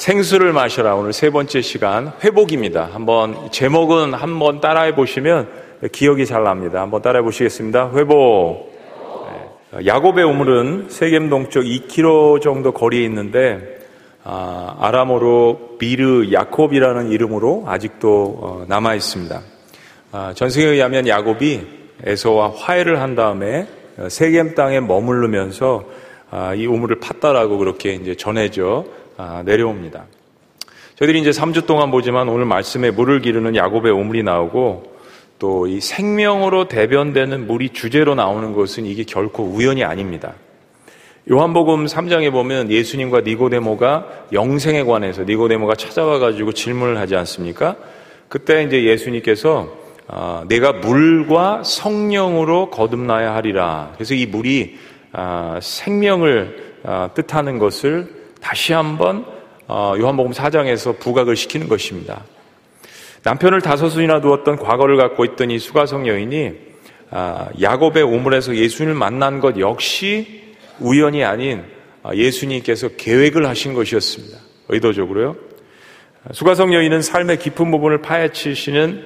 생수를 마셔라. 오늘 세 번째 시간 회복입니다. 한번 제목은 한번 따라해 보시면 기억이 잘 납니다. 한번 따라해 보시겠습니다. 회복. 네. 야곱의 우물은 세겜 동쪽 2km 정도 거리에 있는데 아, 아람어로 비르 야콥이라는 이름으로 아직도 어, 남아 있습니다. 아, 전승에 의하면 야곱이 에서와 화해를 한 다음에 어, 세겜 땅에 머무르면서 아, 이 우물을 팠다라고 그렇게 이제 전해져 아, 내려옵니다. 저희들이 이제 3주 동안 보지만 오늘 말씀에 물을 기르는 야곱의 우물이 나오고 또 이 생명으로 대변되는 물이 주제로 나오는 것은 이게 결코 우연이 아닙니다. 요한복음 3장에 보면 예수님과 니고데모가 영생에 관해서 니고데모가 찾아와 가지고 질문을 하지 않습니까? 그때 이제 예수님께서 아, 내가 물과 성령으로 거듭나야 하리라. 그래서 이 물이 아, 생명을 뜻하는 것을 다시 한번 어, 요한복음 4장에서 부각을 시키는 것입니다. 남편을 다섯이나 두었던 과거를 갖고 있던 이 수가성 여인이 아, 야곱의 우물에서 예수님을 만난 것 역시 우연이 아닌 아, 예수님께서 계획을 하신 것이었습니다. 의도적으로요. 수가성 여인은 삶의 깊은 부분을 파헤치시는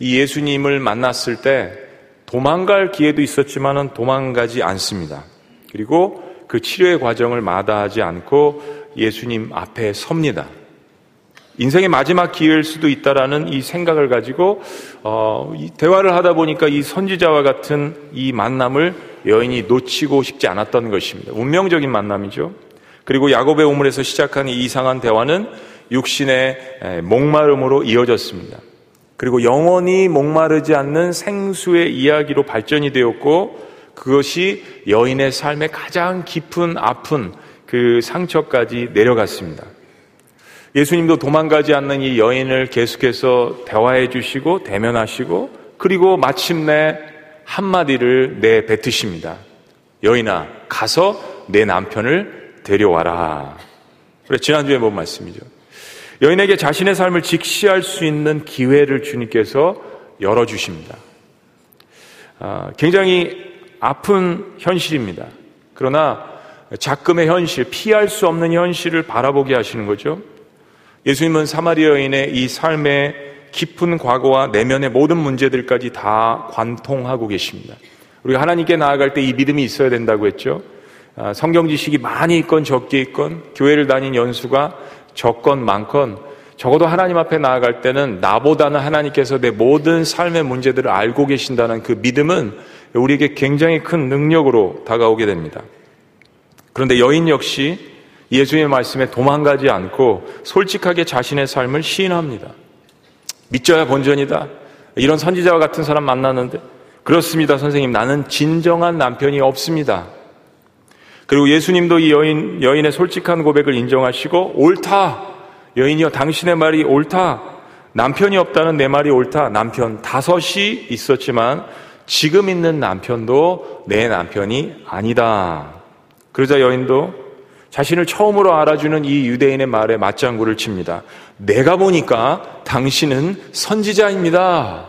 이 예수님을 만났을 때 도망갈 기회도 있었지만은 도망가지 않습니다. 그리고 그 치료의 과정을 마다하지 않고 예수님 앞에 섭니다. 인생의 마지막 기회일 수도 있다라는 이 생각을 가지고 어, 이 대화를 하다 보니까 이 선지자와 같은 이 만남을 여인이 놓치고 싶지 않았던 것입니다. 운명적인 만남이죠. 그리고 야곱의 우물에서 시작한 이 이상한 대화는 육신의 목마름으로 이어졌습니다. 그리고 영원히 목마르지 않는 생수의 이야기로 발전이 되었고 그것이 여인의 삶의 가장 깊은 아픈 그 상처까지 내려갔습니다. 예수님도 도망가지 않는 이 여인을 계속해서 대화해 주시고 대면하시고 그리고 마침내 한마디를 내뱉으십니다. 여인아, 가서 내 남편을 데려와라. 그래, 지난주에 본 말씀이죠. 여인에게 자신의 삶을 직시할 수 있는 기회를 주님께서 열어주십니다. 아, 굉장히 아픈 현실입니다. 그러나 작금의 현실, 피할 수 없는 현실을 바라보게 하시는 거죠. 예수님은 사마리아 여인의 이 삶의 깊은 과거와 내면의 모든 문제들까지 다 관통하고 계십니다. 우리가 하나님께 나아갈 때 이 믿음이 있어야 된다고 했죠. 아, 성경 지식이 많이 있건 적게 있건 교회를 다닌 연수가 적건 많건 적어도 하나님 앞에 나아갈 때는 나보다는 하나님께서 내 모든 삶의 문제들을 알고 계신다는 그 믿음은 우리에게 굉장히 큰 능력으로 다가오게 됩니다. 그런데 여인 역시 예수의 말씀에 도망가지 않고 솔직하게 자신의 삶을 시인합니다. 믿져야 본전이다. 이런 선지자와 같은 사람 만났는데 그렇습니다, 선생님. 나는 진정한 남편이 없습니다. 그리고 예수님도 이 여인, 여인의 솔직한 고백을 인정하시고 옳다. 여인이여 당신의 말이 옳다. 남편이 없다는 내 말이 옳다. 남편 다섯이 있었지만 지금 있는 남편도 내 남편이 아니다. 그러자 여인도 자신을 처음으로 알아주는 이 유대인의 말에 맞장구를 칩니다. 내가 보니까 당신은 선지자입니다.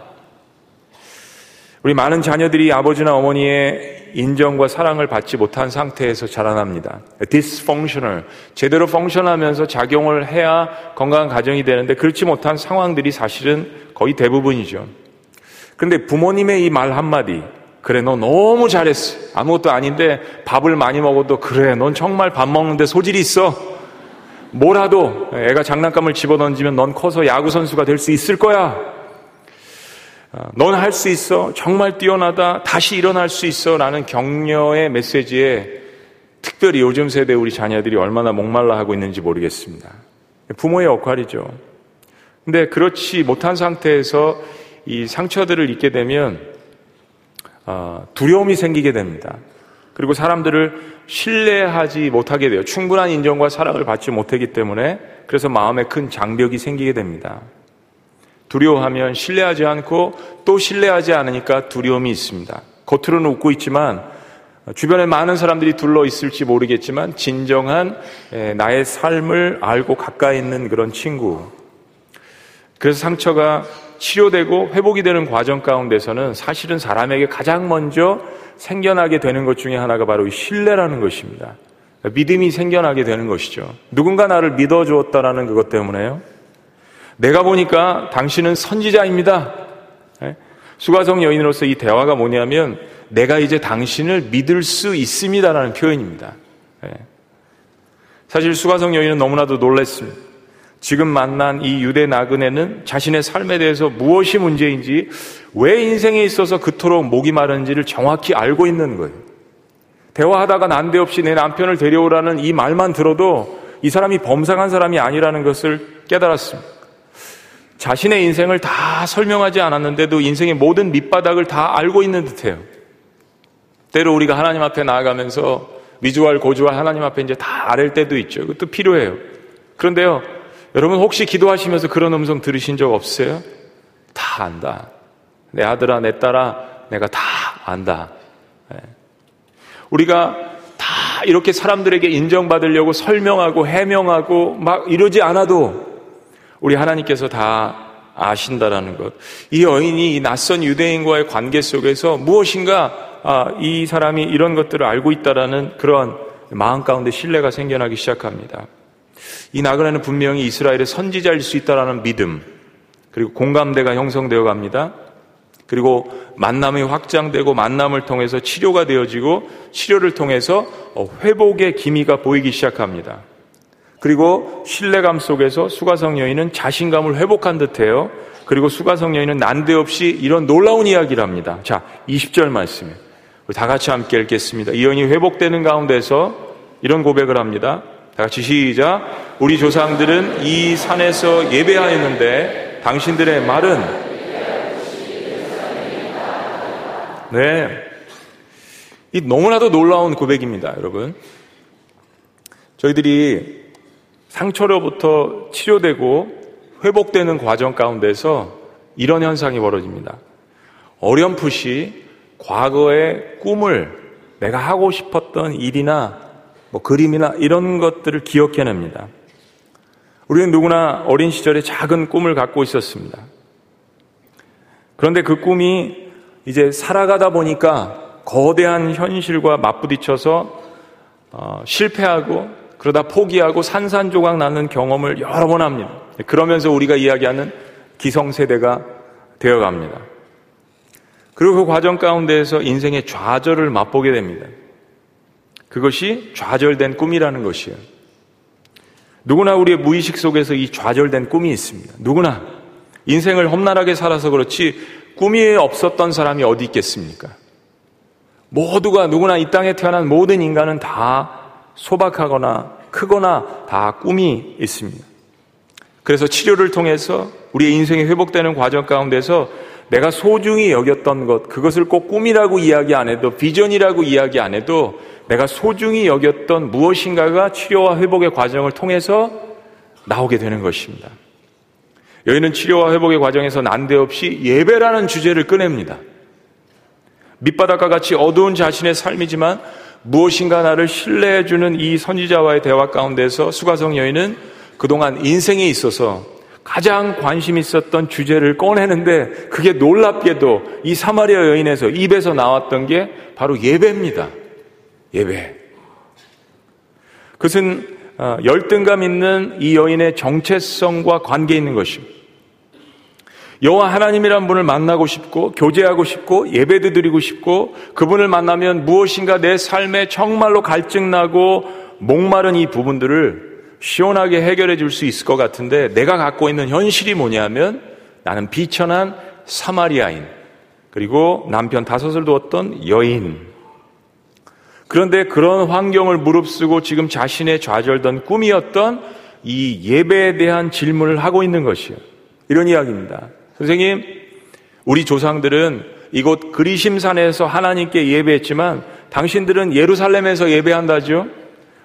우리 많은 자녀들이 아버지나 어머니의 인정과 사랑을 받지 못한 상태에서 자라납니다. dysfunctional. 제대로 펑션하면서 작용을 해야 건강한 가정이 되는데 그렇지 못한 상황들이 사실은 거의 대부분이죠. 그런데 부모님의 이 말 한마디, 그래, 너 너무 잘했어. 아무것도 아닌데 밥을 많이 먹어도 그래, 넌 정말 밥 먹는데 소질이 있어. 뭐라도 애가 장난감을 집어던지면 넌 커서 야구선수가 될 수 있을 거야. 어, 넌할 수 있어. 정말 뛰어나다. 다시 일어날 수 있어. 라는 격려의 메시지에 특별히 요즘 세대 우리 자녀들이 얼마나 목말라 하고 있는지 모르겠습니다. 부모의 역할이죠. 근데 그렇지 못한 상태에서 이 상처들을 잊게 되면 어, 두려움이 생기게 됩니다. 그리고 사람들을 신뢰하지 못하게 돼요. 충분한 인정과 사랑을 받지 못하기 때문에 그래서 마음에 큰 장벽이 생기게 됩니다. 두려워하면 신뢰하지 않고 또 신뢰하지 않으니까 두려움이 있습니다. 겉으로는 웃고 있지만 주변에 많은 사람들이 둘러 있을지 모르겠지만 진정한 나의 삶을 알고 가까이 있는 그런 친구. 그래서 상처가 치료되고 회복이 되는 과정 가운데서는 사실은 사람에게 가장 먼저 생겨나게 되는 것 중에 하나가 바로 신뢰라는 것입니다. 믿음이 생겨나게 되는 것이죠. 누군가 나를 믿어주었다라는 그것 때문에요. 내가 보니까 당신은 선지자입니다. 예? 수가성 여인으로서 이 대화가 뭐냐면 내가 이제 당신을 믿을 수 있습니다라는 표현입니다. 예. 사실 수가성 여인은 너무나도 놀랐습니다. 지금 만난 이 유대 나그네는 자신의 삶에 대해서 무엇이 문제인지 왜 인생에 있어서 그토록 목이 마른지를 정확히 알고 있는 거예요. 대화하다가 난데없이 내 남편을 데려오라는 이 말만 들어도 이 사람이 범상한 사람이 아니라는 것을 깨달았습니다. 자신의 인생을 다 설명하지 않았는데도 인생의 모든 밑바닥을 다 알고 있는 듯해요. 때로 우리가 하나님 앞에 나아가면서 미주알 고주알 하나님 앞에 이제 다 아랠 때도 있죠. 그것도 필요해요. 그런데요, 여러분 혹시 기도하시면서 그런 음성 들으신 적 없어요? 다 안다. 내 아들아, 내 딸아, 내가 다 안다. 네. 우리가 다 이렇게 사람들에게 인정받으려고 설명하고 해명하고 막 이러지 않아도 우리 하나님께서 다 아신다라는 것. 이 여인이 이 낯선 유대인과의 관계 속에서 무엇인가 아, 이 사람이 이런 것들을 알고 있다라는 그런 마음 가운데 신뢰가 생겨나기 시작합니다. 이 나그네는 분명히 이스라엘의 선지자일 수 있다라는 믿음, 그리고 공감대가 형성되어 갑니다. 그리고 만남이 확장되고 만남을 통해서 치료가 되어지고 치료를 통해서 어, 회복의 기미가 보이기 시작합니다. 그리고 신뢰감 속에서 수가성 여인은 자신감을 회복한 듯해요. 그리고 수가성 여인은 난데없이 이런 놀라운 이야기를 합니다. 자, 20절 말씀에 다 같이 함께 읽겠습니다. 이 여인이 회복되는 가운데서 이런 고백을 합니다. 다 같이 시작. 우리 조상들은 이 산에서 예배하였는데 당신들의 말은 네. 이 너무나도 놀라운 고백입니다, 여러분. 저희들이 상처로부터 치료되고 회복되는 과정 가운데서 이런 현상이 벌어집니다. 어렴풋이 과거의 꿈을 내가 하고 싶었던 일이나 뭐 그림이나 이런 것들을 기억해냅니다. 우리는 누구나 어린 시절에 작은 꿈을 갖고 있었습니다. 그런데 그 꿈이 이제 살아가다 보니까 거대한 현실과 맞부딪혀서 어, 실패하고 그러다 포기하고 산산조각 나는 경험을 여러 번 합니다. 그러면서 우리가 이야기하는 기성세대가 되어갑니다. 그리고 그 과정 가운데에서 인생의 좌절을 맛보게 됩니다. 그것이 좌절된 꿈이라는 것이에요. 누구나 우리의 무의식 속에서 이 좌절된 꿈이 있습니다. 누구나 인생을 험난하게 살아서 그렇지 꿈이 없었던 사람이 어디 있겠습니까? 모두가 누구나 이 땅에 태어난 모든 인간은 다 소박하거나 크거나 다 꿈이 있습니다. 그래서 치료를 통해서 우리의 인생이 회복되는 과정 가운데서 내가 소중히 여겼던 것, 그것을 꼭 꿈이라고 이야기 안 해도, 비전이라고 이야기 안 해도, 내가 소중히 여겼던 무엇인가가 치료와 회복의 과정을 통해서 나오게 되는 것입니다. 여인은 치료와 회복의 과정에서 난데없이 예배라는 주제를 꺼냅니다. 밑바닥과 같이 어두운 자신의 삶이지만 무엇인가 나를 신뢰해주는 이 선지자와의 대화 가운데서 수가성 여인은 그동안 인생에 있어서 가장 관심 있었던 주제를 꺼내는데 그게 놀랍게도 이 사마리아 여인에서 입에서 나왔던 게 바로 예배입니다. 예배. 그것은 어, 열등감 있는 이 여인의 정체성과 관계 있는 것입니다. 여호와 하나님이란 분을 만나고 싶고 교제하고 싶고 예배도 드리고 싶고 그분을 만나면 무엇인가 내 삶에 정말로 갈증나고 목마른 이 부분들을 시원하게 해결해 줄 수 있을 것 같은데 내가 갖고 있는 현실이 뭐냐면 나는 비천한 사마리아인 그리고 남편 다섯을 두었던 여인 그런데 그런 환경을 무릅쓰고 지금 자신의 좌절던 꿈이었던 이 예배에 대한 질문을 하고 있는 것이에요. 이런 이야기입니다. 선생님, 우리 조상들은 이곳 그리심산에서 하나님께 예배했지만 당신들은 예루살렘에서 예배한다죠?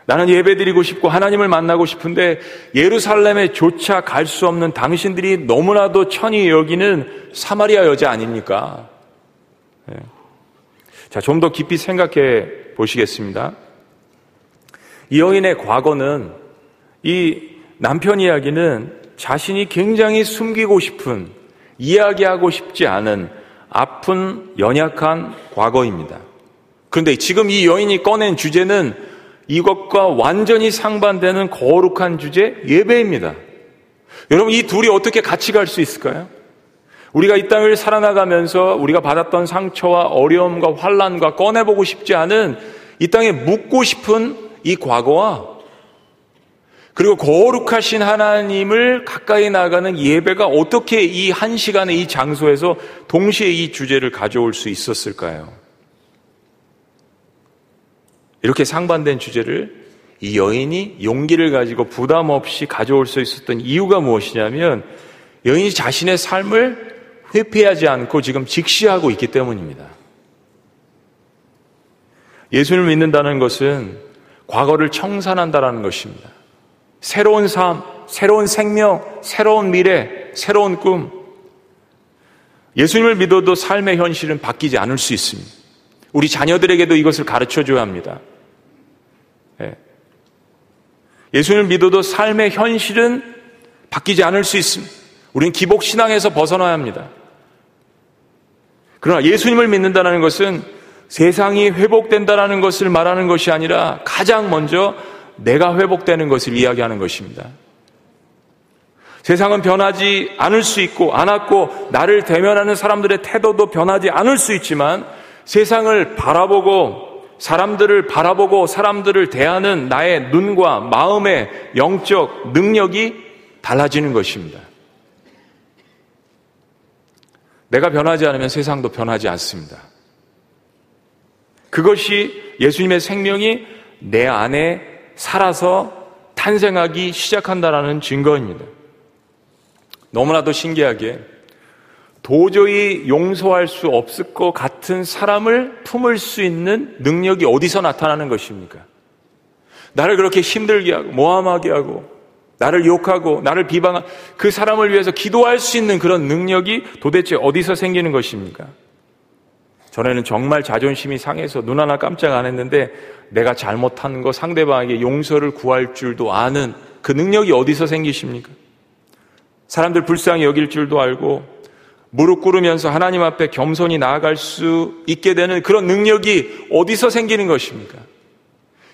나는 예배드리고 싶고 하나님을 만나고 싶은데 예루살렘에 조차 갈 수 없는 당신들이 너무나도 천히 여기는 사마리아 여자 아닙니까? 네. 자, 좀 더 깊이 생각해 보시겠습니다. 이 여인의 과거는 이 남편 이야기는 자신이 굉장히 숨기고 싶은 이야기하고 싶지 않은 아픈 연약한 과거입니다. 그런데 지금 이 여인이 꺼낸 주제는 이것과 완전히 상반되는 거룩한 주제 예배입니다. 여러분 이 둘이 어떻게 같이 갈 수 있을까요? 우리가 이 땅을 살아나가면서 우리가 받았던 상처와 어려움과 환란과 꺼내보고 싶지 않은 이 땅에 묻고 싶은 이 과거와 그리고 거룩하신 하나님을 가까이 나가는 예배가 어떻게 이 한 시간의 이 장소에서 동시에 이 주제를 가져올 수 있었을까요? 이렇게 상반된 주제를 이 여인이 용기를 가지고 부담 없이 가져올 수 있었던 이유가 무엇이냐면 여인이 자신의 삶을 회피하지 않고 지금 직시하고 있기 때문입니다. 예수를 믿는다는 것은 과거를 청산한다라는 것입니다. 새로운 삶, 새로운 생명, 새로운 미래, 새로운 꿈. 예수님을 믿어도 삶의 현실은 바뀌지 않을 수 있습니다. 우리 자녀들에게도 이것을 가르쳐 줘야 합니다. 예. 예수님을 믿어도 삶의 현실은 바뀌지 않을 수 있습니다. 우리는 기복 신앙에서 벗어나야 합니다. 그러나 예수님을 믿는다는 것은 세상이 회복된다는 것을 말하는 것이 아니라 가장 먼저 내가 회복되는 것을 이야기하는 것입니다. 세상은 변하지 않을 수 있고 않았고 나를 대면하는 사람들의 태도도 변하지 않을 수 있지만 세상을 바라보고 사람들을 바라보고 사람들을 대하는 나의 눈과 마음의 영적 능력이 달라지는 것입니다. 내가 변하지 않으면 세상도 변하지 않습니다. 그것이 예수님의 생명이 내 안에 살아서 탄생하기 시작한다라는 증거입니다. 너무나도 신기하게 도저히 용서할 수 없을 것 같은 사람을 품을 수 있는 능력이 어디서 나타나는 것입니까? 나를 그렇게 힘들게 하고 모함하게 하고 나를 욕하고 나를 비방한 그 사람을 위해서 기도할 수 있는 그런 능력이 도대체 어디서 생기는 것입니까? 전에는 정말 자존심이 상해서 눈 하나 깜짝 안 했는데 내가 잘못한 거 상대방에게 용서를 구할 줄도 아는 그 능력이 어디서 생기십니까? 사람들 불쌍히 여길 줄도 알고 무릎 꿇으면서 하나님 앞에 겸손히 나아갈 수 있게 되는 그런 능력이 어디서 생기는 것입니까?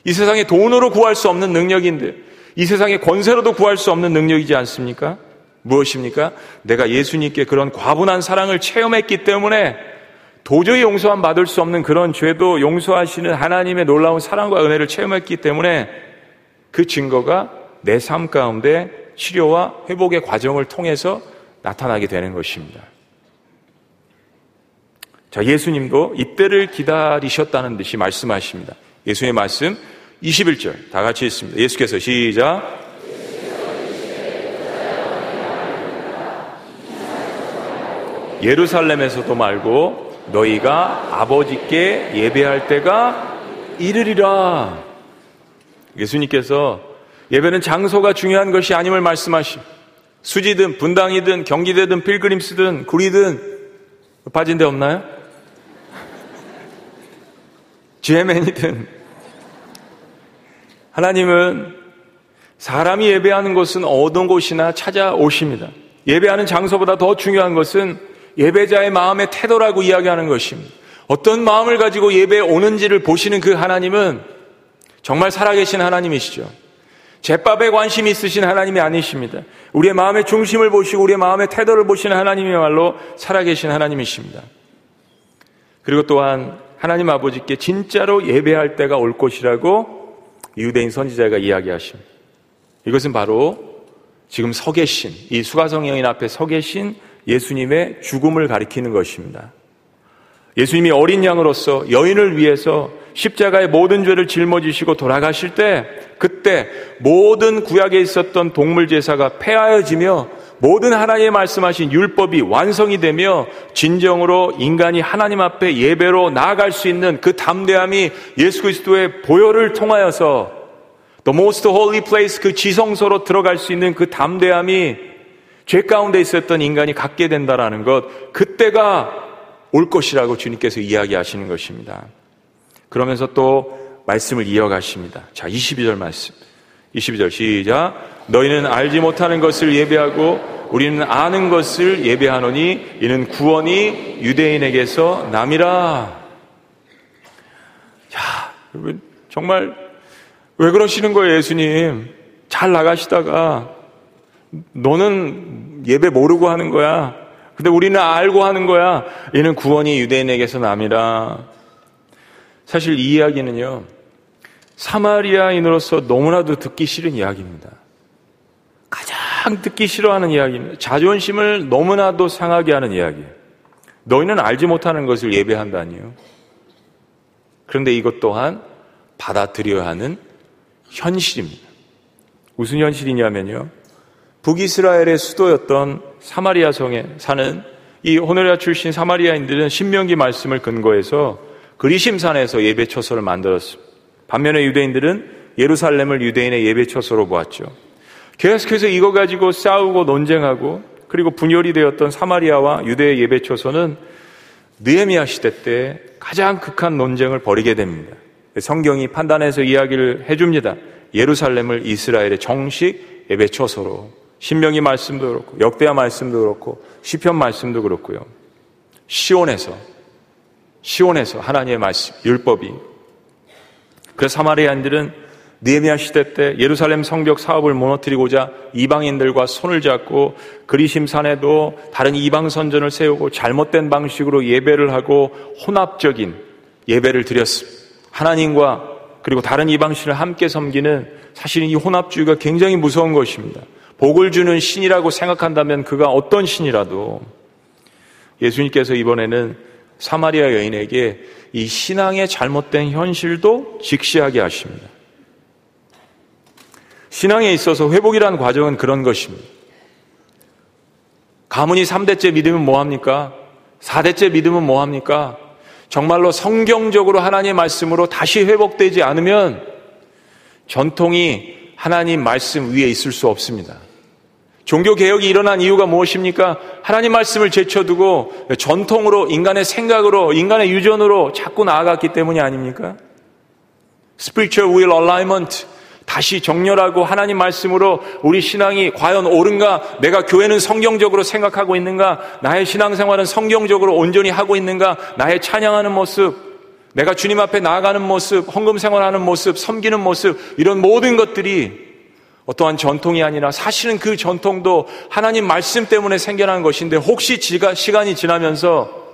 이 세상에 돈으로 구할 수 없는 능력인데 이 세상의 권세로도 구할 수 없는 능력이지 않습니까? 무엇입니까? 내가 예수님께 그런 과분한 사랑을 체험했기 때문에 도저히 용서함 받을 수 없는 그런 죄도 용서하시는 하나님의 놀라운 사랑과 은혜를 체험했기 때문에 그 증거가 내 삶 가운데 치료와 회복의 과정을 통해서 나타나게 되는 것입니다. 자, 예수님도 이때를 기다리셨다는 듯이 말씀하십니다. 예수의 말씀 21절 다 같이 있습니다. 예수께서 시작. 예루살렘에서도 말고 너희가 아버지께 예배할 때가 이르리라. 예수님께서 예배는 장소가 중요한 것이 아님을 말씀하시. 수지든 분당이든 경기대든 필그림스든 구리든 빠진 데 없나요? GMN이든 하나님은 사람이 예배하는 곳은 어떤 곳이나 찾아오십니다. 예배하는 장소보다 더 중요한 것은 예배자의 마음의 태도라고 이야기하는 것입니다. 어떤 마음을 가지고 예배에 오는지를 보시는 그 하나님은 정말 살아계신 하나님이시죠. 제밥에 관심이 있으신 하나님이 아니십니다. 우리의 마음의 중심을 보시고 우리의 마음의 태도를 보시는 하나님이야말로 살아계신 하나님이십니다. 그리고 또한 하나님 아버지께 진짜로 예배할 때가 올 것이라고 유대인 선지자가 이야기하십니다. 이것은 바로 지금 서 계신 이 수가성 여인 앞에 서 계신 예수님의 죽음을 가리키는 것입니다. 예수님이 어린 양으로서 여인을 위해서 십자가의 모든 죄를 짊어지시고 돌아가실 때 그때 모든 구약에 있었던 동물 제사가 폐하여지며 모든 하나님의 말씀하신 율법이 완성이 되며 진정으로 인간이 하나님 앞에 예배로 나아갈 수 있는 그 담대함이 예수 그리스도의 보혈을 통하여서 The Most Holy Place 그 지성소로 들어갈 수 있는 그 담대함이 죄 가운데 있었던 인간이 갖게 된다라는 것 그때가 올 것이라고 주님께서 이야기하시는 것입니다. 그러면서 또 말씀을 이어가십니다. 자, 22절 말씀. 22절 시작. 너희는 알지 못하는 것을 예배하고 우리는 아는 것을 예배하노니 이는 구원이 유대인에게서 남이라. 자, 여러분 정말 왜 그러시는 거예요, 예수님? 잘 나가시다가 너는 예배 모르고 하는 거야. 근데 우리는 알고 하는 거야. 이는 구원이 유대인에게서 남이라. 사실 이 이야기는요. 사마리아인으로서 너무나도 듣기 싫은 이야기입니다. 가장 듣기 싫어하는 이야기입니다. 자존심을 너무나도 상하게 하는 이야기예요. 너희는 알지 못하는 것을 예배한다니요. 그런데 이것 또한 받아들여야 하는 현실입니다. 무슨 현실이냐면요. 북이스라엘의 수도였던 사마리아 성에 사는 이 호노리아 출신 사마리아인들은 신명기 말씀을 근거해서 그리심산에서 예배 처소를 만들었습니다. 반면에 유대인들은 예루살렘을 유대인의 예배 처소로 보았죠. 계속해서 이거 가지고 싸우고 논쟁하고 그리고 분열이 되었던 사마리아와 유대의 예배 처소는 느헤미야 시대 때 가장 극한 논쟁을 벌이게 됩니다. 성경이 판단해서 이야기를 해줍니다. 예루살렘을 이스라엘의 정식 예배 처소로 신명기 말씀도 그렇고 역대하 말씀도 그렇고 시편 말씀도 그렇고요. 시온에서 시온에서 하나님의 말씀 율법이 그 사마리아인들은 느헤미야 시대 때 예루살렘 성벽 사업을 무너뜨리고자 이방인들과 손을 잡고 그리심산에도 다른 이방 선전을 세우고 잘못된 방식으로 예배를 하고 혼합적인 예배를 드렸습니다. 하나님과 그리고 다른 이방신을 함께 섬기는 사실은 이 혼합주의가 굉장히 무서운 것입니다. 복을 주는 신이라고 생각한다면 그가 어떤 신이라도 예수님께서 이번에는 사마리아 여인에게 이 신앙의 잘못된 현실도 직시하게 하십니다. 신앙에 있어서 회복이라는 과정은 그런 것입니다. 가문이 3대째 믿으면 뭐합니까? 4대째 믿으면 뭐합니까? 정말로 성경적으로 하나님의 말씀으로 다시 회복되지 않으면 전통이 하나님 말씀 위에 있을 수 없습니다. 종교 개혁이 일어난 이유가 무엇입니까? 하나님 말씀을 제쳐두고 전통으로 인간의 생각으로 인간의 유전으로 자꾸 나아갔기 때문이 아닙니까? Spiritual Will Alignment 다시 정렬하고 하나님 말씀으로 우리 신앙이 과연 옳은가? 내가 교회는 성경적으로 생각하고 있는가? 나의 신앙생활은 성경적으로 온전히 하고 있는가? 나의 찬양하는 모습, 내가 주님 앞에 나아가는 모습, 헌금 생활하는 모습, 섬기는 모습, 이런 모든 것들이 어떠한 전통이 아니라 사실은 그 전통도 하나님 말씀 때문에 생겨난 것인데 혹시 지가 시간이 지나면서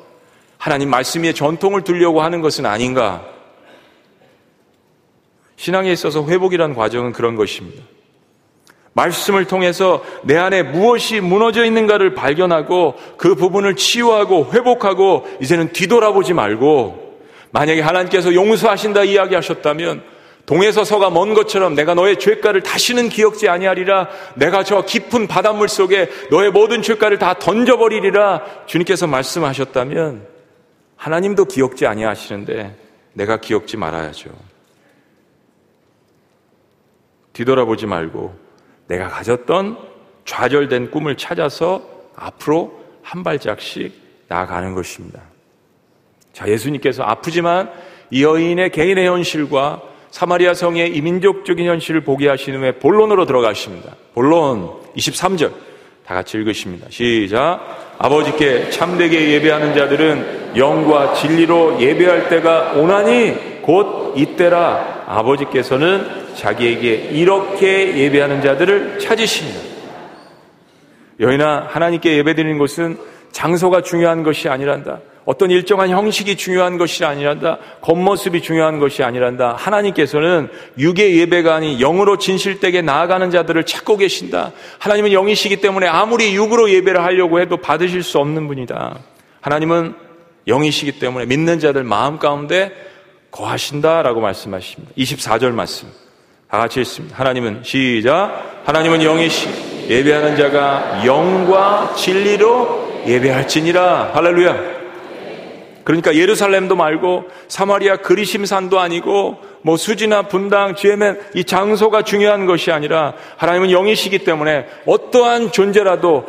하나님 말씀 위에 전통을 두려고 하는 것은 아닌가? 신앙에 있어서 회복이라는 과정은 그런 것입니다. 말씀을 통해서 내 안에 무엇이 무너져 있는가를 발견하고 그 부분을 치유하고 회복하고 이제는 뒤돌아보지 말고 만약에 하나님께서 용서하신다 이야기하셨다면 동에서 서가 먼 것처럼 내가 너의 죄가를 다시는 기억지 아니하리라 내가 저 깊은 바닷물 속에 너의 모든 죄가를 다 던져버리리라 주님께서 말씀하셨다면 하나님도 기억지 아니하시는데 내가 기억지 말아야죠. 뒤돌아보지 말고 내가 가졌던 좌절된 꿈을 찾아서 앞으로 한 발짝씩 나아가는 것입니다. 자, 예수님께서 아프지만 이 여인의 개인의 현실과 사마리아 성의 이민족적인 현실을 보게 하신 후에 본론으로 들어가십니다. 본론 23절 다 같이 읽으십니다. 시작. 아버지께 참되게 예배하는 자들은 영과 진리로 예배할 때가 오나니 곧 이때라 아버지께서는 자기에게 이렇게 예배하는 자들을 찾으시니라. 여인아 하나님께 예배드리는 것은 장소가 중요한 것이 아니란다. 어떤 일정한 형식이 중요한 것이 아니란다. 겉모습이 중요한 것이 아니란다. 하나님께서는 육의 예배가 아닌 영으로 진실되게 나아가는 자들을 찾고 계신다. 하나님은 영이시기 때문에 아무리 육으로 예배를 하려고 해도 받으실 수 없는 분이다. 하나님은 영이시기 때문에 믿는 자들 마음 가운데 거하신다라고 말씀하십니다. 24절 말씀. 다 같이 읽습니다. 하나님은 시작. 하나님은 영이시 예배하는 자가 영과 진리로 예배할지니라. 할렐루야. 그러니까 예루살렘도 말고 사마리아 그리심산도 아니고 뭐 수지나 분당, 지혜맨 이 장소가 중요한 것이 아니라 하나님은 영이시기 때문에 어떠한 존재라도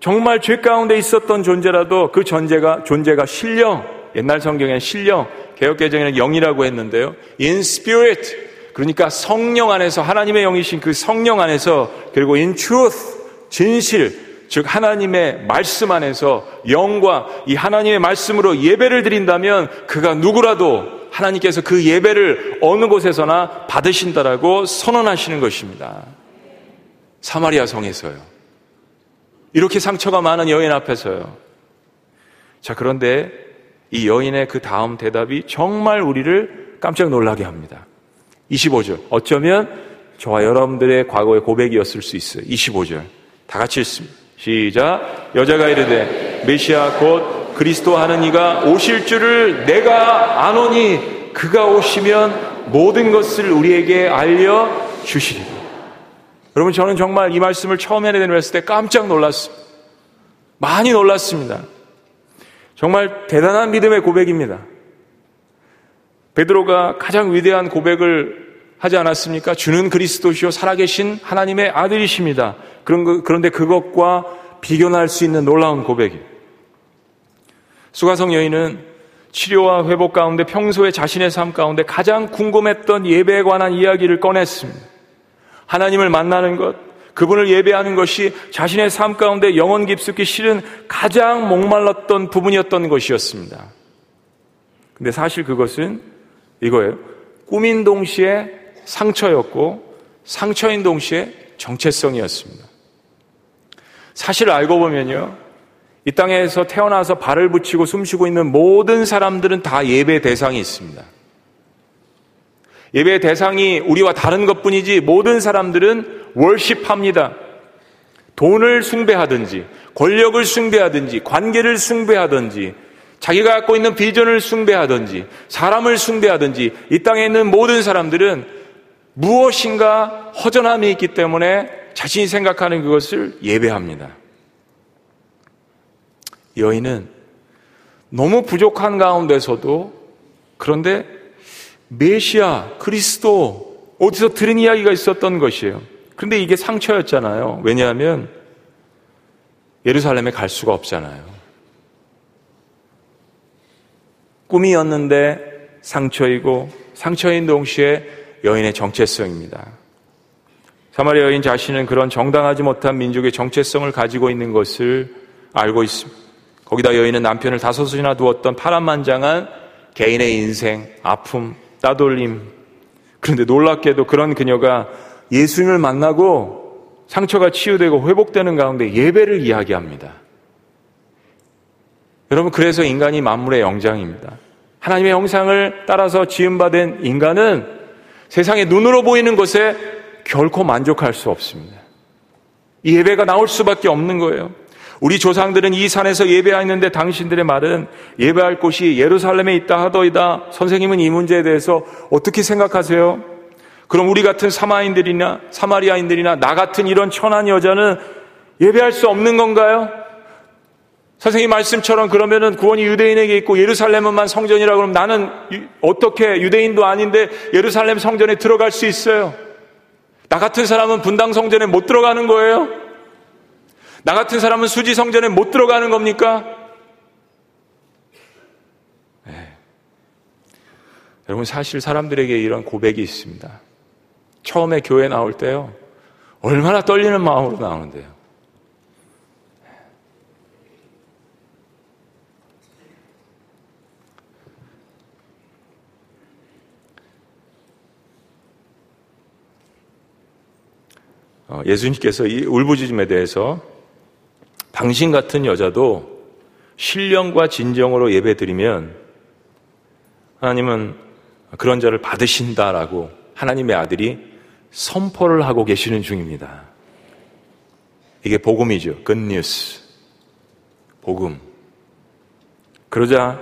정말 죄 가운데 있었던 존재라도 그 존재가 존재가 신령 옛날 성경에는 신령 개혁 개정에는 영이라고 했는데요. in spirit. 그러니까 성령 안에서 하나님의 영이신 그 성령 안에서 그리고 in truth 진실 즉 하나님의 말씀 안에서 영과 이 하나님의 말씀으로 예배를 드린다면 그가 누구라도 하나님께서 그 예배를 어느 곳에서나 받으신다라고 선언하시는 것입니다. 사마리아 성에서요. 이렇게 상처가 많은 여인 앞에서요. 자, 그런데 이 여인의 그 다음 대답이 정말 우리를 깜짝 놀라게 합니다. 25절. 어쩌면 저와 여러분들의 과거의 고백이었을 수 있어요. 25절. 다 같이 읽습니다. 시작. 여자가 이르되 메시아 곧 그리스도 하는 이가 오실 줄을 내가 아노니 그가 오시면 모든 것을 우리에게 알려 주시리라. 여러분 저는 정말 이 말씀을 처음에 내놓았을 때 깜짝 놀랐습니다. 많이 놀랐습니다. 정말 대단한 믿음의 고백입니다. 베드로가 가장 위대한 고백을 하지 않았습니까? 주는 그리스도시요 살아계신 하나님의 아들이십니다. 그런 거, 그런데 그것과 비교할 수 있는 놀라운 고백이. 수가성 여인은 치료와 회복 가운데 평소에 자신의 삶 가운데 가장 궁금했던 예배에 관한 이야기를 꺼냈습니다. 하나님을 만나는 것, 그분을 예배하는 것이 자신의 삶 가운데 영원 깊숙이 실은 가장 목말랐던 부분이었던 것이었습니다. 근데 사실 그것은 이거예요. 꿈인 동시에 상처였고 상처인 동시에 정체성이었습니다. 사실 알고 보면요. 이 땅에서 태어나서 발을 붙이고 숨쉬고 있는 모든 사람들은 다 예배 대상이 있습니다. 예배 대상이 우리와 다른 것 뿐이지 모든 사람들은 월십합니다. 돈을 숭배하든지, 권력을 숭배하든지, 관계를 숭배하든지, 자기가 갖고 있는 비전을 숭배하든지, 사람을 숭배하든지, 이 땅에 있는 모든 사람들은 무엇인가 허전함이 있기 때문에 자신이 생각하는 그것을 예배합니다. 여인은 너무 부족한 가운데서도 그런데 메시아, 그리스도 어디서 들은 이야기가 있었던 것이에요. 그런데 이게 상처였잖아요. 왜냐하면 예루살렘에 갈 수가 없잖아요. 꿈이었는데 상처이고 상처인 동시에 여인의 정체성입니다. 사마리아 여인 자신은 그런 정당하지 못한 민족의 정체성을 가지고 있는 것을 알고 있습니다. 거기다 여인은 남편을 다섯이나 두었던 파란만장한 개인의 인생, 아픔, 따돌림. 그런데 놀랍게도 그런 그녀가 예수님을 만나고 상처가 치유되고 회복되는 가운데 예배를 이야기합니다. 여러분, 그래서 인간이 만물의 영장입니다. 하나님의 형상을 따라서 지음받은 인간은 세상에 눈으로 보이는 것에 결코 만족할 수 없습니다. 이 예배가 나올 수밖에 없는 거예요. 우리 조상들은 이 산에서 예배했는데 당신들의 말은 예배할 곳이 예루살렘에 있다 하더이다. 선생님은 이 문제에 대해서 어떻게 생각하세요? 그럼 우리 같은 사마인들이나 사마리아인들이나 나 같은 이런 천한 여자는 예배할 수 없는 건가요? 선생님 말씀처럼 그러면은 구원이 유대인에게 있고 예루살렘은만 성전이라 그러면 나는 어떻게 유대인도 아닌데 예루살렘 성전에 들어갈 수 있어요? 나 같은 사람은 분당 성전에 못 들어가는 거예요? 나 같은 사람은 수지 성전에 못 들어가는 겁니까? 네. 여러분 사실 사람들에게 이런 고백이 있습니다. 처음에 교회 나올 때요. 얼마나 떨리는 마음으로 나오는데요. 예수님께서 이 울부짖음에 대해서 당신 같은 여자도 신령과 진정으로 예배 드리면 하나님은 그런 자를 받으신다라고 하나님의 아들이 선포를 하고 계시는 중입니다. 이게 복음이죠. 굿뉴스. 복음. 그러자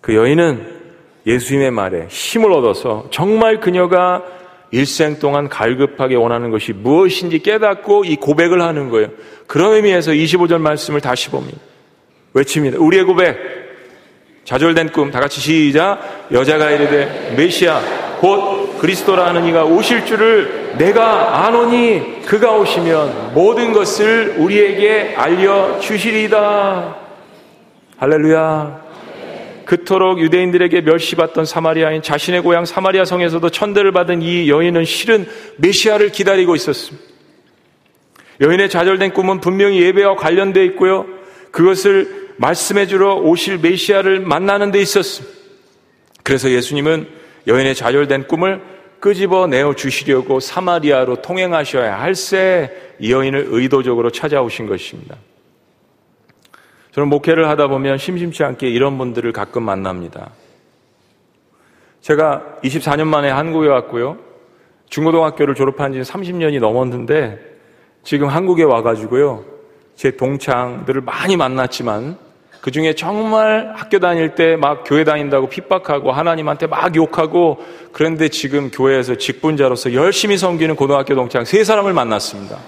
그 여인은 예수님의 말에 힘을 얻어서 정말 그녀가 일생 동안 갈급하게 원하는 것이 무엇인지 깨닫고 이 고백을 하는 거예요. 그런 의미에서 25절 말씀을 다시 봅니다. 외칩니다. 우리의 고백. 좌절된 꿈. 다 같이 시작. 여자가 이르되 메시아 곧 그리스도라는 이가 오실 줄을 내가 아노니 그가 오시면 모든 것을 우리에게 알려 주시리이다. 할렐루야. 그토록 유대인들에게 멸시받던 사마리아인 자신의 고향 사마리아 성에서도 천대를 받은 이 여인은 실은 메시아를 기다리고 있었습니다. 여인의 좌절된 꿈은 분명히 예배와 관련되어 있고요. 그것을 말씀해 주러 오실 메시아를 만나는 데 있었습니다. 그래서 예수님은 여인의 좌절된 꿈을 끄집어 내어 주시려고 사마리아로 통행하셔야 할세 이 여인을 의도적으로 찾아오신 것입니다. 저는 목회를 하다 보면 심심치 않게 이런 분들을 가끔 만납니다. 제가 24년 만에 한국에 왔고요. 중고등학교를 졸업한 지 30년이 넘었는데 지금 한국에 와가지고요. 제 동창들을 많이 만났지만 그 중에 정말 학교 다닐 때 막 교회 다닌다고 핍박하고 하나님한테 막 욕하고 그런데 지금 교회에서 직분자로서 열심히 섬기는 고등학교 동창 세 사람을 만났습니다.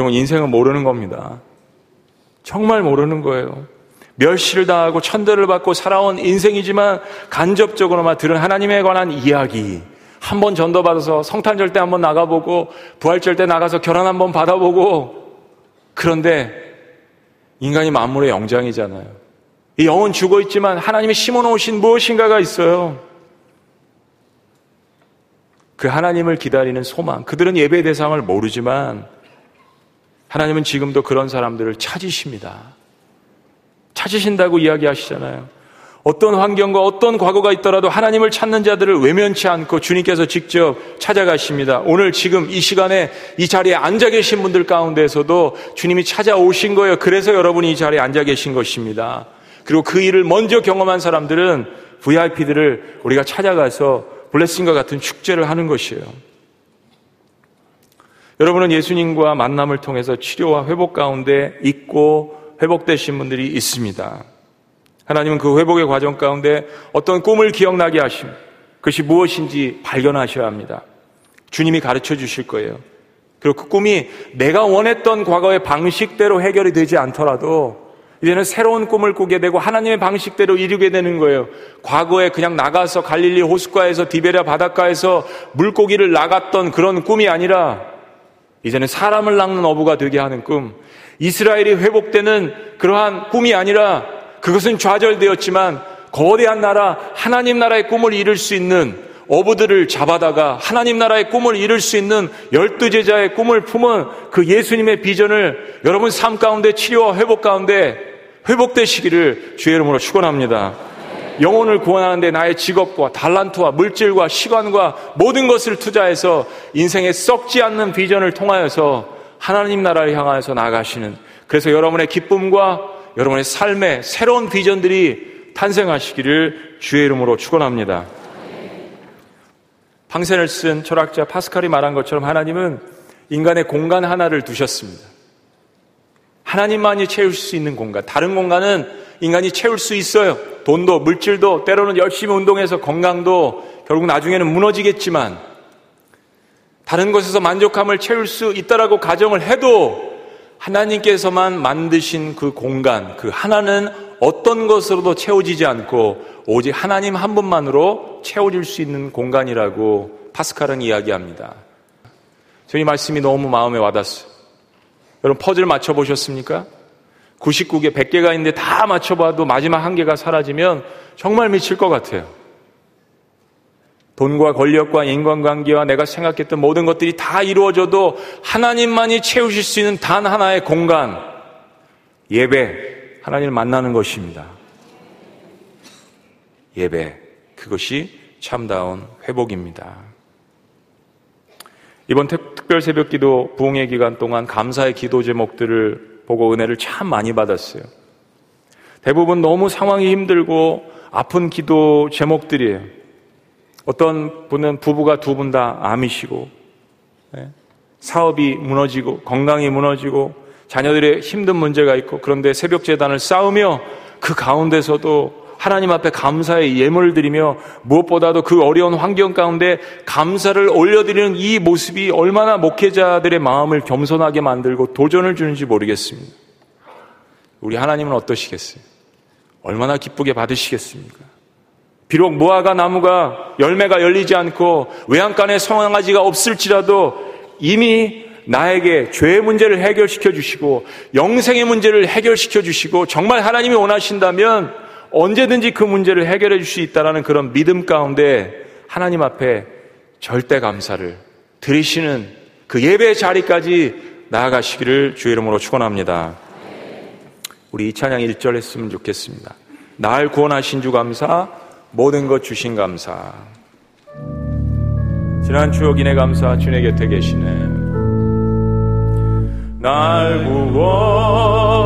건 인생은 모르는 겁니다. 정말 모르는 거예요. 멸시를 당하고 천대를 받고 살아온 인생이지만 간접적으로만 들은 하나님에 관한 이야기. 한 번 전도받아서 성탄절 때 한 번 나가보고 부활절 때 나가서 결혼 한 번 받아보고 그런데 인간이 만물의 영장이잖아요. 이 영은 죽어 있지만 하나님이 심어 놓으신 무엇인가가 있어요. 그 하나님을 기다리는 소망. 그들은 예배 대상을 모르지만 하나님은 지금도 그런 사람들을 찾으십니다. 찾으신다고 이야기하시잖아요. 어떤 환경과 어떤 과거가 있더라도 하나님을 찾는 자들을 외면치 않고 주님께서 직접 찾아가십니다. 오늘 지금 이 시간에 이 자리에 앉아 계신 분들 가운데서도 주님이 찾아오신 거예요. 그래서 여러분이 이 자리에 앉아 계신 것입니다. 그리고 그 일을 먼저 경험한 사람들은 VIP들을 우리가 찾아가서 블레싱과 같은 축제를 하는 것이에요. 여러분은 예수님과 만남을 통해서 치료와 회복 가운데 있고 회복되신 분들이 있습니다. 하나님은 그 회복의 과정 가운데 어떤 꿈을 기억나게 하심, 그것이 무엇인지 발견하셔야 합니다. 주님이 가르쳐 주실 거예요. 그리고 그 꿈이 내가 원했던 과거의 방식대로 해결이 되지 않더라도 이제는 새로운 꿈을 꾸게 되고 하나님의 방식대로 이루게 되는 거예요. 과거에 그냥 나가서 갈릴리 호숫가에서 디베랴 바닷가에서 물고기를 나갔던 그런 꿈이 아니라 이제는 사람을 낚는 어부가 되게 하는 꿈. 이스라엘이 회복되는 그러한 꿈이 아니라 그것은 좌절되었지만 거대한 나라, 하나님 나라의 꿈을 이룰 수 있는 어부들을 잡아다가 하나님 나라의 꿈을 이룰 수 있는 열두 제자의 꿈을 품은 그 예수님의 비전을 여러분 삶 가운데 치료와 회복 가운데 회복되시기를 주의 이름으로 축원합니다. 영혼을 구원하는데 나의 직업과 달란트와 물질과 시간과 모든 것을 투자해서 인생에 썩지 않는 비전을 통하여서 하나님 나라를 향하여서 나가시는 그래서 여러분의 기쁨과 여러분의 삶에 새로운 비전들이 탄생하시기를 주의 이름으로 축원합니다. 방센을 쓴 철학자 파스칼이 말한 것처럼 하나님은 인간의 공간 하나를 두셨습니다. 하나님만이 채울 수 있는 공간. 다른 공간은 인간이 채울 수 있어요. 돈도, 물질도, 때로는 열심히 운동해서 건강도 결국 나중에는 무너지겠지만 다른 것에서 만족함을 채울 수 있다라고 가정을 해도 하나님께서만 만드신 그 공간, 그 하나는 어떤 것으로도 채워지지 않고 오직 하나님 한 분만으로 채워질 수 있는 공간이라고 파스칼은 이야기합니다. 저희 말씀이 너무 마음에 와닿았어요. 여러분 퍼즐 맞춰보셨습니까? 99개, 100개가 있는데 다 맞춰봐도 마지막 한 개가 사라지면 정말 미칠 것 같아요. 돈과 권력과 인간관계와 내가 생각했던 모든 것들이 다 이루어져도 하나님만이 채우실 수 있는 단 하나의 공간, 예배, 하나님을 만나는 것입니다. 예배, 그것이 참다운 회복입니다. 이번 특별 새벽 기도 부흥의 기간 동안 감사의 기도 제목들을 보고 은혜를 참 많이 받았어요. 대부분 너무 상황이 힘들고 아픈 기도 제목들이에요. 어떤 분은 부부가 두 분 다 암이시고 예, 사업이 무너지고 건강이 무너지고 자녀들의 힘든 문제가 있고 그런데 새벽 재단을 쌓으며 그 가운데서도 하나님 앞에 감사의 예물을 드리며 무엇보다도 그 어려운 환경 가운데 감사를 올려드리는 이 모습이 얼마나 목회자들의 마음을 겸손하게 만들고 도전을 주는지 모르겠습니다. 우리 하나님은 어떠시겠어요? 얼마나 기쁘게 받으시겠습니까? 비록 무화과 나무가 열매가 열리지 않고 외양간에 성황아지가 없을지라도 이미 나에게 죄의 문제를 해결시켜 주시고 영생의 문제를 해결시켜 주시고 정말 하나님이 원하신다면 언제든지 그 문제를 해결해 줄 수 있다라는 그런 믿음 가운데 하나님 앞에 절대 감사를 드리시는 그 예배 자리까지 나아가시기를 주의 이름으로 축원합니다. 우리 이 찬양 1절 했으면 좋겠습니다. 날 구원하신 주 감사, 모든 것 주신 감사. 지난 추억 이내 감사 주내 곁에 계시네. 날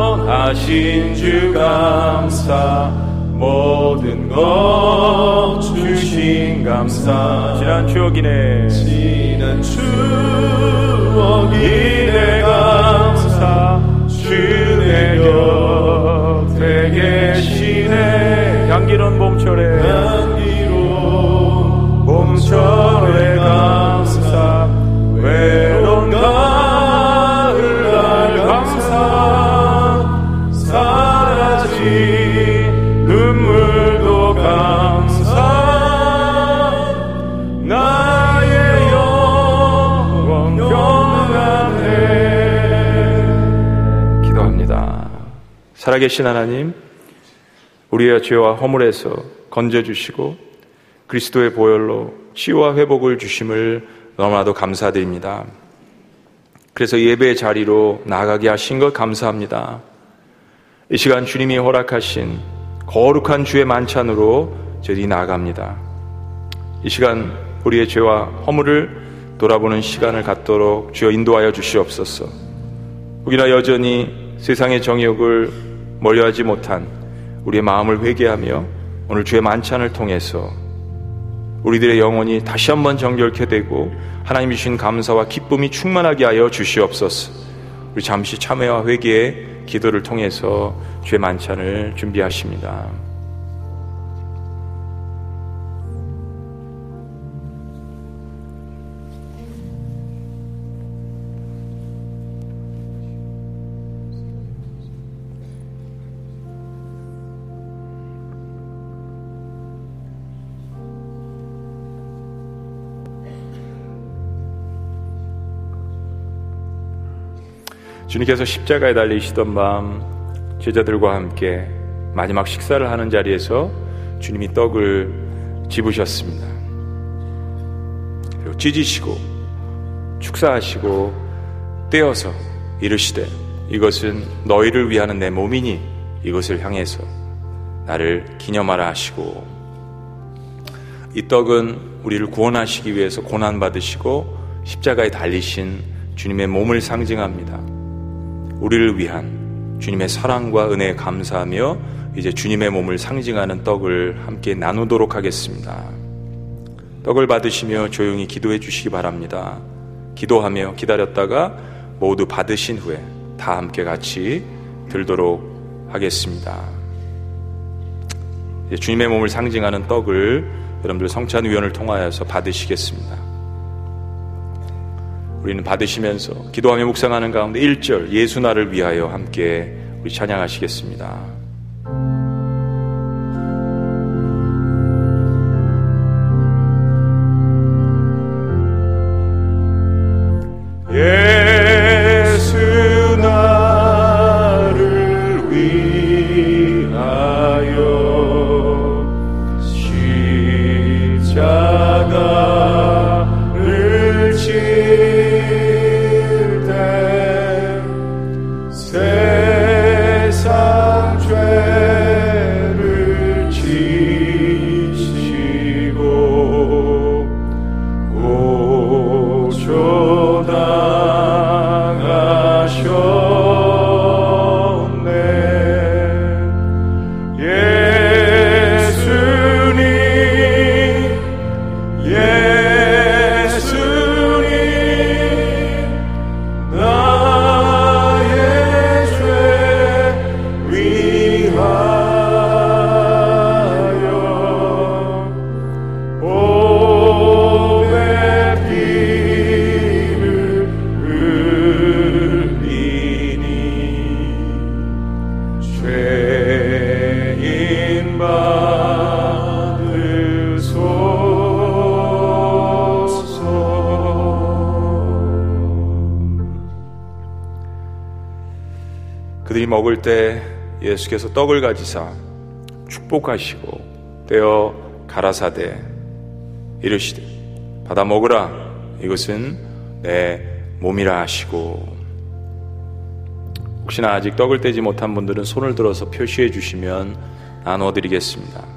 구원하신 주 감사, 모든 것 주신 감사. 지난 추억 이내. 지난 추억 이내 감사, 주내 곁에 계시네 향기로운 봄철에 향기로운 봄철 살아계신 하나님 우리의 죄와 허물에서 건져주시고 그리스도의 보혈로 치유와 회복을 주심을 너무나도 감사드립니다. 그래서 예배의 자리로 나가게 하신 것 감사합니다. 이 시간 주님이 허락하신 거룩한 주의 만찬으로 저희 나갑니다. 이 시간 우리의 죄와 허물을 돌아보는 시간을 갖도록 주여 인도하여 주시옵소서. 우리나 여전히 세상의 정욕을 멀리하지 못한 우리의 마음을 회개하며 오늘 주의 만찬을 통해서 우리들의 영혼이 다시 한번 정결케 되고 하나님 주신 감사와 기쁨이 충만하게 하여 주시옵소서. 우리 잠시 참회와 회개의 기도를 통해서 주의 만찬을 준비하십니다. 주님께서 십자가에 달리시던 밤 제자들과 함께 마지막 식사를 하는 자리에서 주님이 떡을 집으셨습니다. 그리고 찢으시고 축사하시고 떼어서 이르시되 이것은 너희를 위하는 내 몸이니 이것을 향해서 나를 기념하라 하시고 이 떡은 우리를 구원하시기 위해서 고난 받으시고 십자가에 달리신 주님의 몸을 상징합니다. 우리를 위한 주님의 사랑과 은혜에 감사하며 이제 주님의 몸을 상징하는 떡을 함께 나누도록 하겠습니다. 떡을 받으시며 조용히 기도해 주시기 바랍니다. 기도하며 기다렸다가 모두 받으신 후에 다 함께 같이 들도록 하겠습니다. 주님의 몸을 상징하는 떡을 여러분들 성찬위원을 통하여서 받으시겠습니다. 우리는 받으시면서 기도하며 묵상하는 가운데 1절 예수 나를 위하여 함께 우리 찬양하시겠습니다. 떡을 가지사 축복하시고 떼어 가라사대 이르시되 받아 먹으라 이것은 내 몸이라 하시고 혹시나 아직 떡을 떼지 못한 분들은 손을 들어서 표시해 주시면 나눠 드리겠습니다.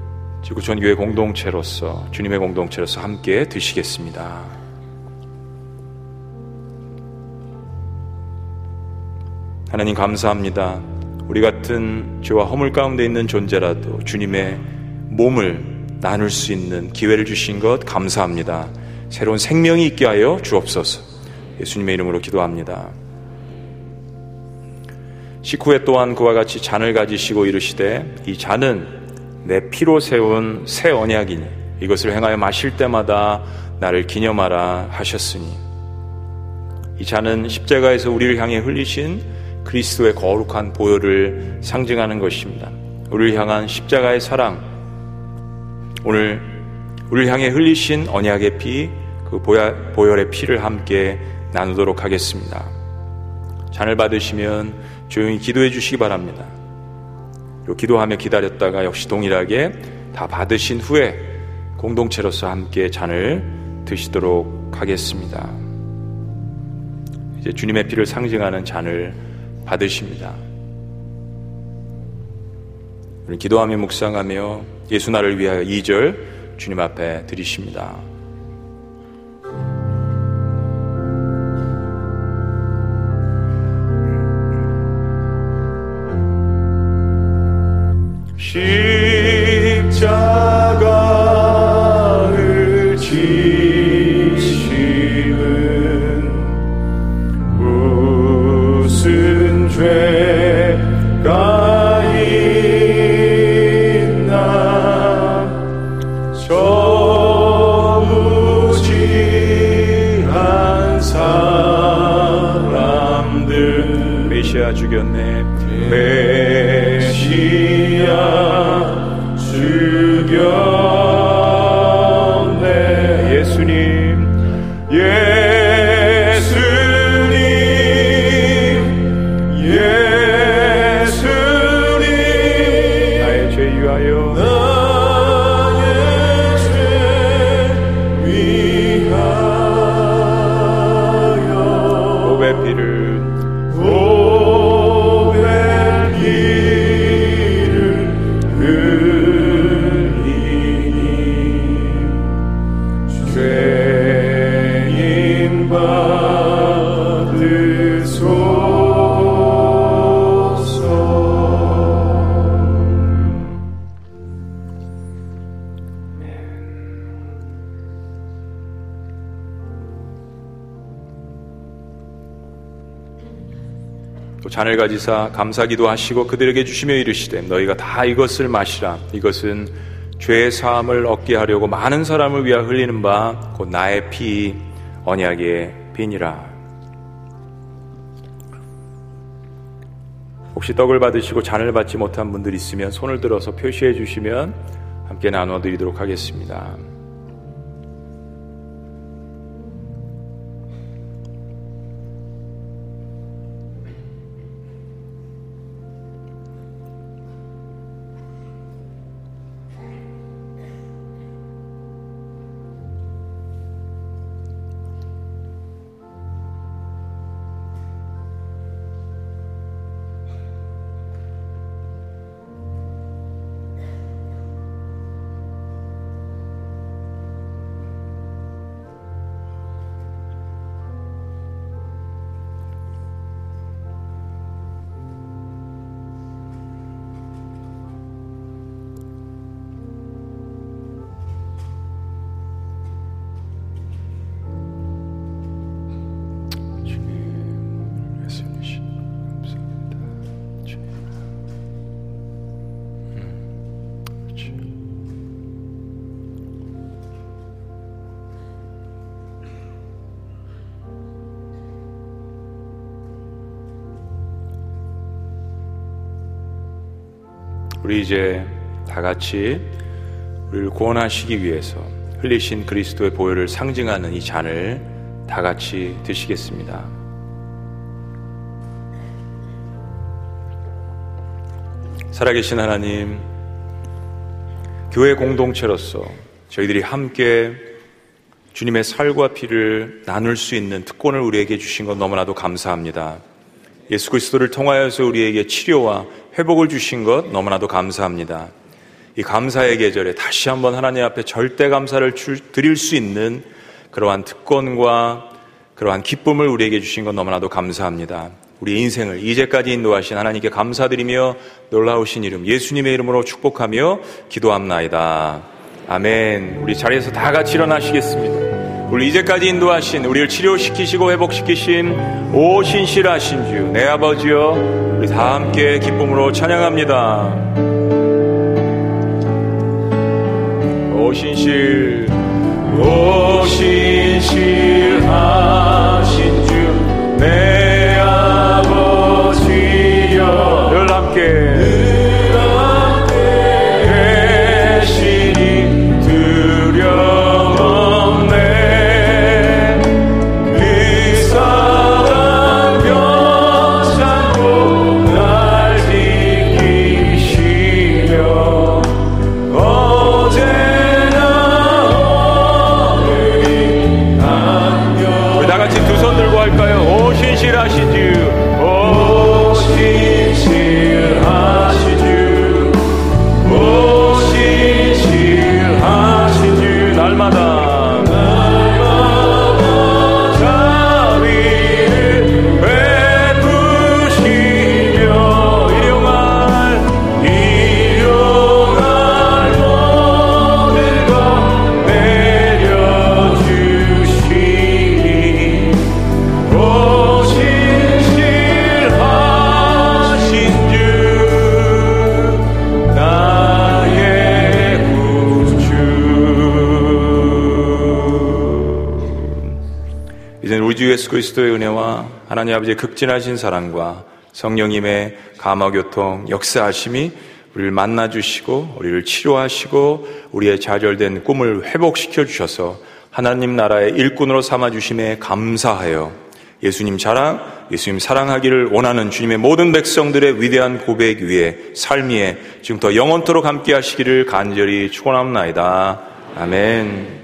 지구촌 교회 공동체로서 주님의 공동체로서 함께 드시겠습니다. 하나님 감사합니다. 우리 같은 죄와 허물 가운데 있는 존재라도 주님의 몸을 나눌 수 있는 기회를 주신 것 감사합니다. 새로운 생명이 있게 하여 주옵소서. 예수님의 이름으로 기도합니다. 식후에 또한 그와 같이 잔을 가지시고 이르시되 이 잔은 내 피로 세운 새 언약이니 이것을 행하여 마실 때마다 나를 기념하라 하셨으니 이 잔은 십자가에서 우리를 향해 흘리신 그리스도의 거룩한 보혈을 상징하는 것입니다. 우리를 향한 십자가의 사랑 오늘 우리를 향해 흘리신 언약의 피, 그 보혈의 피를 함께 나누도록 하겠습니다. 잔을 받으시면 조용히 기도해 주시기 바랍니다. 그리고 기도하며 기다렸다가 역시 동일하게 다 받으신 후에 공동체로서 함께 잔을 드시도록 하겠습니다. 이제 주님의 피를 상징하는 잔을 받으십니다. 기도하며 묵상하며 예수 나를 위하여 2절 주님 앞에 드리십니다. 죽였네 메시아 죽였 가지사 감사기도 하시고 그들에게 주시며 이르시되 너희가 다 이것을 마시라 이것은 죄의 사함을 얻게 하려고 많은 사람을 위하여 흘리는 바 곧 나의 피 언약의 피니라 혹시 떡을 받으시고 잔을 받지 못한 분들 있으면 손을 들어서 표시해 주시면 함께 나눠 드리도록 하겠습니다. 우리 이제 다 같이 우리를 구원하시기 위해서 흘리신 그리스도의 보혈을 상징하는 이 잔을 다 같이 드시겠습니다. 살아계신 하나님, 교회 공동체로서 저희들이 함께 주님의 살과 피를 나눌 수 있는 특권을 우리에게 주신 것 너무나도 감사합니다. 예수 그리스도를 통하여서 우리에게 치료와 회복을 주신 것 너무나도 감사합니다. 이 감사의 계절에 다시 한번 하나님 앞에 절대 감사를 드릴 수 있는 그러한 특권과 그러한 기쁨을 우리에게 주신 것 너무나도 감사합니다. 우리 인생을 이제까지 인도하신 하나님께 감사드리며 놀라우신 이름 예수님의 이름으로 축복하며 기도합나이다. 아멘. 우리 자리에서 다 같이 일어나시겠습니다. 우리 이제까지 인도하신 우리를 치료시키시고 회복시키신 오 신실하신 주 내 아버지여 우리 다 함께 기쁨으로 찬양합니다. 오 신실 오 신실하 예수 그리스도의 은혜와 하나님 아버지의 극진하신 사랑과 성령님의 감화교통 역사하심이 우리를 만나주시고 우리를 치료하시고 우리의 좌절된 꿈을 회복시켜 주셔서 하나님 나라의 일꾼으로 삼아주심에 감사하여 예수님 자랑, 예수님 사랑하기를 원하는 주님의 모든 백성들의 위대한 고백 위에 삶 위에 지금 더 영원토록 함께 하시기를 간절히 축원합니다. 아멘.